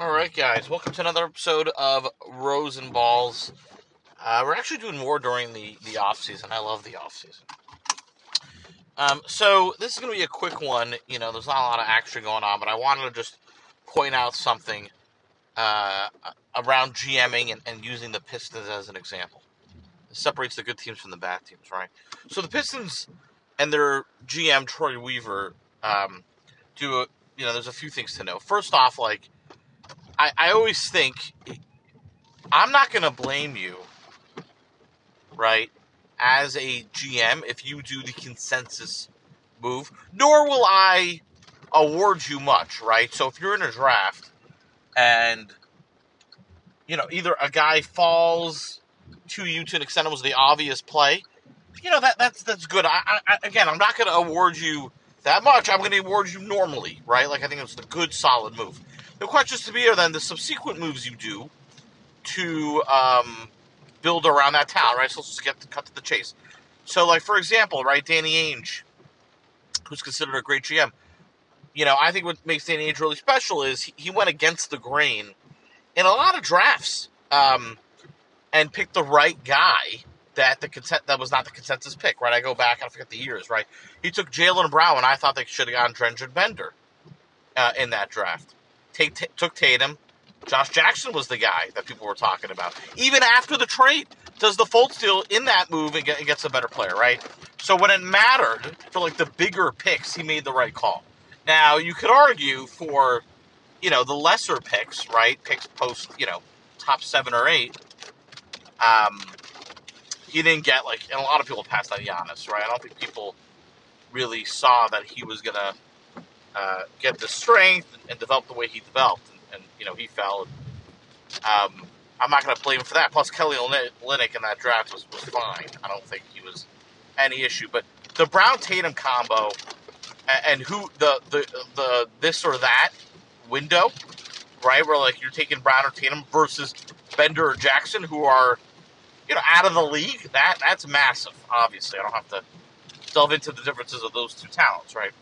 All right, guys, welcome to another episode of Rose and Balls. Uh, we're actually doing more during the the off season. I love the off season. Um, so this is going to be a quick one. You know, there's not a lot of action going on, but I wanted to just point out something uh, around GMing and, and using the Pistons as an example. It separates the good teams from the bad teams, right? So the Pistons and their GM Troy Weaver um, do. A, you know, there's a few things to know. First off, like I, I always think I'm not going to blame you, right, as a GM if you do the consensus move, nor will I award you much, right? So if you're in a draft and, you know, either a guy falls to you to an extent it was the obvious play, you know, that that's that's good. I, I again, I'm not going to award you that much. I'm going to award you normally, right? Like I think it's a good, solid move. The questions to be are then the subsequent moves you do to um, build around that talent, right? So let's just get to, cut to the chase. So, like for example, right, Danny Ainge, who's considered a great GM. You know, I think what makes Danny Ainge really special is he, he went against the grain in a lot of drafts um, and picked the right guy that the consent that was not the consensus pick, right? I go back, I forget the years, right? He took Jaylen Brown, and I thought they should have gone Dragan Bender uh, in that draft t- took Tatum. Josh Jackson was the guy that people were talking about. Even after the trade, does the Fultz deal in that move and, get, and gets a better player, right? So when it mattered for like the bigger picks, he made the right call. Now you could argue for, you know, the lesser picks, right? Picks post, you know, top seven or eight. Um, he didn't get like, and a lot of people passed on Giannis, right? I don't think people really saw that he was gonna uh, get the strength and develop the way he developed. And, and you know, he fell. Um, I'm not going to blame him for that. Plus, Kelly Olynyk in that draft was, was fine. I don't think he was any issue. But the Brown Tatum combo and, and who the, the the this or that window, right? Where like you're taking Brown or Tatum versus Bender or Jackson, who are you know out of the league. That that's massive. Obviously, I don't have to delve into the differences of those two talents, right?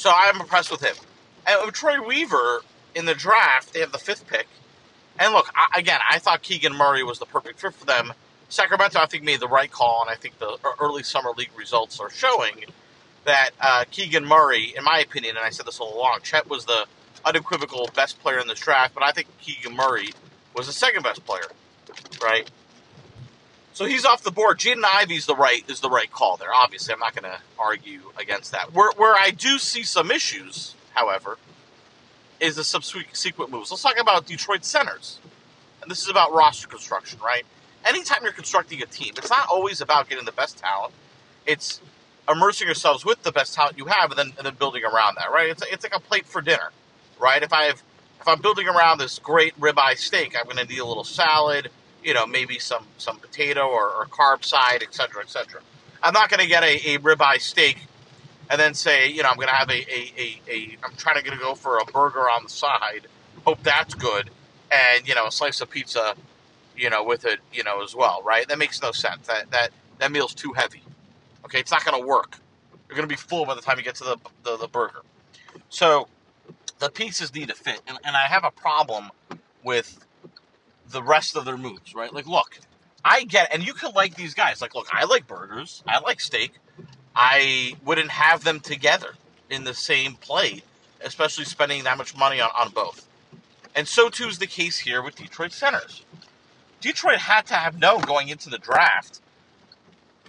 So I'm impressed with him. And with Troy Weaver in the draft, they have the fifth pick. And look, I, again, I thought Keegan Murray was the perfect fit for them. Sacramento, I think, made the right call, and I think the early summer league results are showing that uh, Keegan Murray, in my opinion, and I said this all along, Chet was the unequivocal best player in this draft, but I think Keegan Murray was the second best player, right? So he's off the board. Jaden Ivey's the right is the right call there. Obviously, I'm not going to argue against that. Where where I do see some issues, however, is the subsequent moves. Let's talk about Detroit centers. And this is about roster construction, right? Anytime you're constructing a team, it's not always about getting the best talent. It's immersing yourselves with the best talent you have, and then and then building around that, right? It's it's like a plate for dinner, right? If I have if I'm building around this great ribeye steak, I'm going to need a little salad you know, maybe some some potato or, or carb side, et cetera, et cetera. I'm not going to get a, a ribeye steak and then say, you know, I'm going to have a, a, a, a I'm trying to go for a burger on the side, hope that's good, and you know, a slice of pizza, you know, with it, you know, as well, right? That makes no sense. That that that meal's too heavy. Okay, it's not going to work. You're going to be full by the time you get to the, the, the burger. So the pieces need to fit, and, and I have a problem with the rest of their moves, right? Like, look, I get, and you could like these guys. Like, look, I like burgers, I like steak. I wouldn't have them together in the same plate, especially spending that much money on, on both. And so too is the case here with Detroit centers. Detroit had to have known going into the draft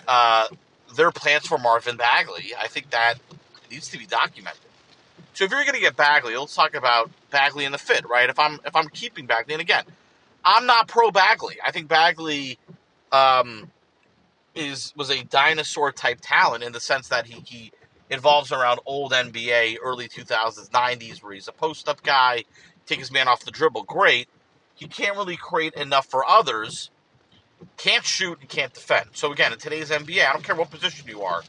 uh, their plans for Marvin Bagley. I think that needs to be documented. So if you're going to get Bagley, let's talk about Bagley and the fit, right? If I'm if I'm keeping Bagley, and again, I'm not pro Bagley. I think Bagley um, is was a dinosaur type talent in the sense that he, he involves around old NBA, early 2000s, 90s, where he's a post up guy, take his man off the dribble. Great. He can't really create enough for others. Can't shoot and can't defend. So again, in today's NBA, I don't care what position you are,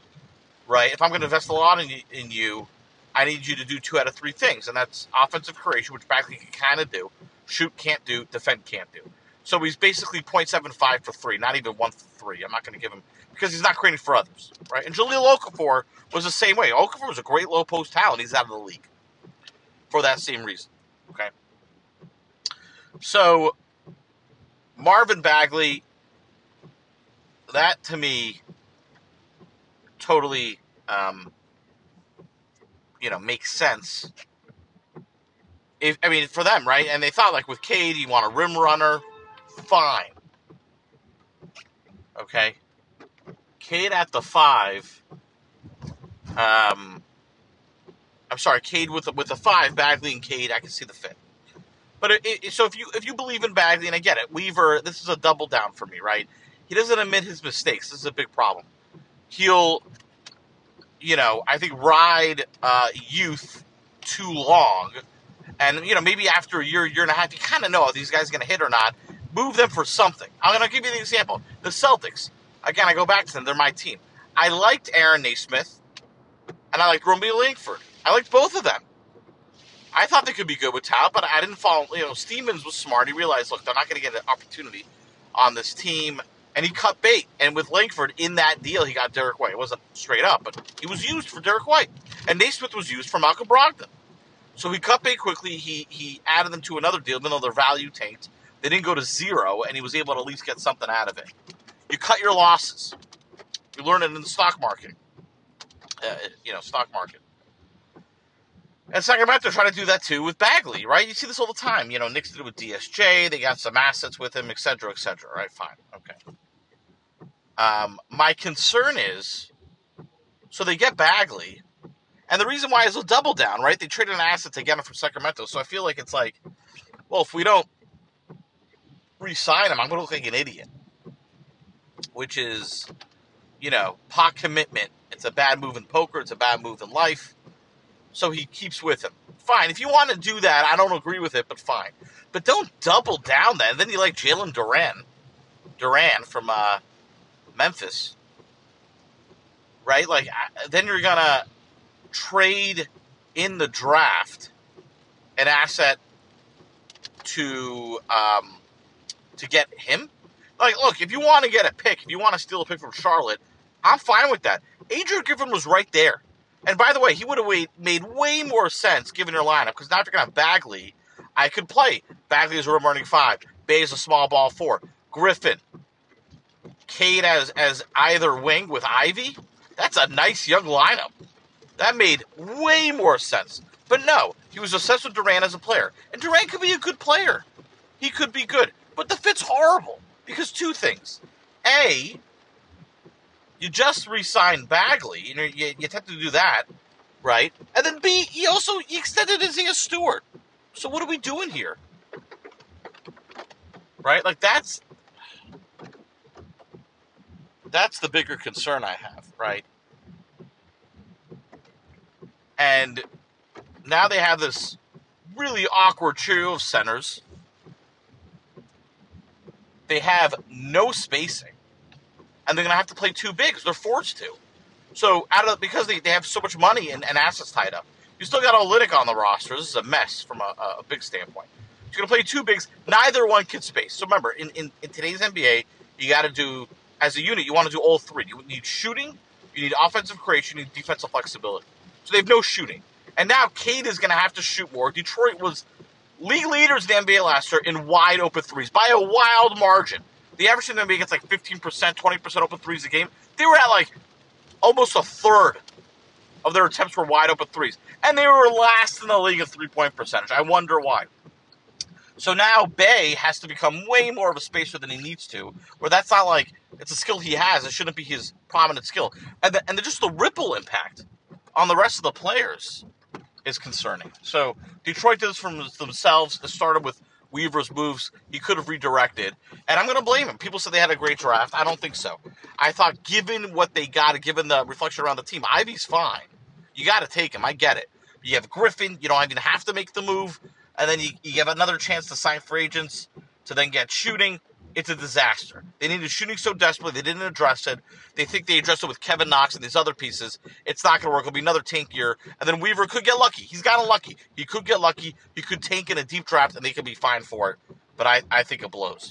right? If I'm going to invest a lot in, in you, I need you to do two out of three things, and that's offensive creation, which Bagley can kind of do, shoot can't do, defend can't do. So he's basically 0.75 for three, not even one for three. I'm not going to give him because he's not creating for others, right? And Jahlil Okafor was the same way. Okafor was a great low post talent. He's out of the league for that same reason. Okay. So Marvin Bagley, that to me totally, um, you know, makes sense. If I mean for them, right? And they thought like with Cade, you want a rim runner, fine. Okay. Cade at the five. Um, I'm sorry, Cade with the, with the five, Bagley and Cade. I can see the fit. But it, it, so if you if you believe in Bagley, and I get it, Weaver, this is a double down for me, right? He doesn't admit his mistakes. This is a big problem. He'll, you know, I think ride uh, youth too long, and you know maybe after a year, year and a half, you kind of know if these guys are going to hit or not. Move them for something. I'm going to give you the example. The Celtics. Again, I go back to them. They're my team. I liked Aaron Nesmith, and I liked Romeo Langford. I liked both of them. I thought they could be good with talent, but I didn't follow. You know, Stevens was smart. He realized, look, they're not going to get an opportunity on this team, and he cut bait. And with Langford in that deal, he got Derrick White. It wasn't straight up, but he was used for Derrick White, and Nesmith was used for Malcolm Brogdon. So he cut bait quickly. He he added them to another deal, even though their value tanked. They didn't go to zero, and he was able to at least get something out of it. You cut your losses. You learn it in the stock market. Uh, you know, stock market. And Sacramento try to do that too with Bagley, right? You see this all the time. You know, Knicks did it with DSJ. They got some assets with him, et cetera, et cetera. Right? Fine. Okay. Um, my concern is, so they get Bagley, and the reason why is a double down, right? They traded an asset to get him from Sacramento. So I feel like it's like, well, if we don't re-sign him, I'm going to look like an idiot. Which is, you know, pot commitment. It's a bad move in poker. It's a bad move in life so he keeps with him. Fine. If you want to do that, I don't agree with it, but fine. But don't double down then. Then you like Jalen Duren, Duren from uh, Memphis, right? Like then you're gonna trade in the draft an asset to um, to get him. Like, look, if you want to get a pick, if you want to steal a pick from Charlotte, I'm fine with that. Adrian Griffin was right there. And by the way, he would have made way more sense given your lineup because now if you're going to have Bagley, I could play. Bagley is a running five. Bey is a small ball four. Griffin. Cade as, as either wing with Ivey. That's a nice young lineup. That made way more sense. But no, he was obsessed with Duren as a player. And Duren could be a good player. He could be good. But the fit's horrible because two things. A, you just re-signed Bagley. You know, you, you have to do that, right? And then B, he also he extended Isaiah Stewart. So what are we doing here? Right? Like that's that's the bigger concern I have, right? And now they have this really awkward trio of centers. They have no spacing and they're going to have to play two bigs. They're forced to. So out of because they, they have so much money and, and assets tied up, you still got Olynyk on the roster. This is a mess from a, a big standpoint. You're going to play two bigs. Neither one can space. So remember, in, in, in today's NBA, you got to do as a unit. You want to do all three. You need shooting, you need offensive creation, you need defensive flexibility. So they have no shooting. And now Cade is going to have to shoot more. Detroit was league leaders in the NBA last year in wide open threes by a wild margin. The average in the NBA gets like 15%, 20% open threes a game. They were at like almost a third of their attempts were wide open threes. And they were last in the league of three point percentage. I wonder why. So now Bey has to become way more of a spacer than he needs to, where that's not like it's a skill he has. It shouldn't be his prominent skill. And, the, and the, just the ripple impact on the rest of the players is concerning. So Detroit did this from themselves. It started with Weaver's moves he could have redirected. And I'm going to blame him. People said they had a great draft. I don't think so. I thought, given what they got, given the reflection around the team, Ivey's fine. You got to take him. I get it. You have Griffin. You don't even have to make the move. And then you, you have another chance to sign free agents to then get shooting it's a disaster. They needed shooting so desperately, they didn't address it. They think they addressed it with Kevin Knox and these other pieces. It's not going to work. It'll be another tank year. And then Weaver could get lucky. He's gotten lucky. He could get lucky. He could tank in a deep draft, and they could be fine for it. But I, I think it blows.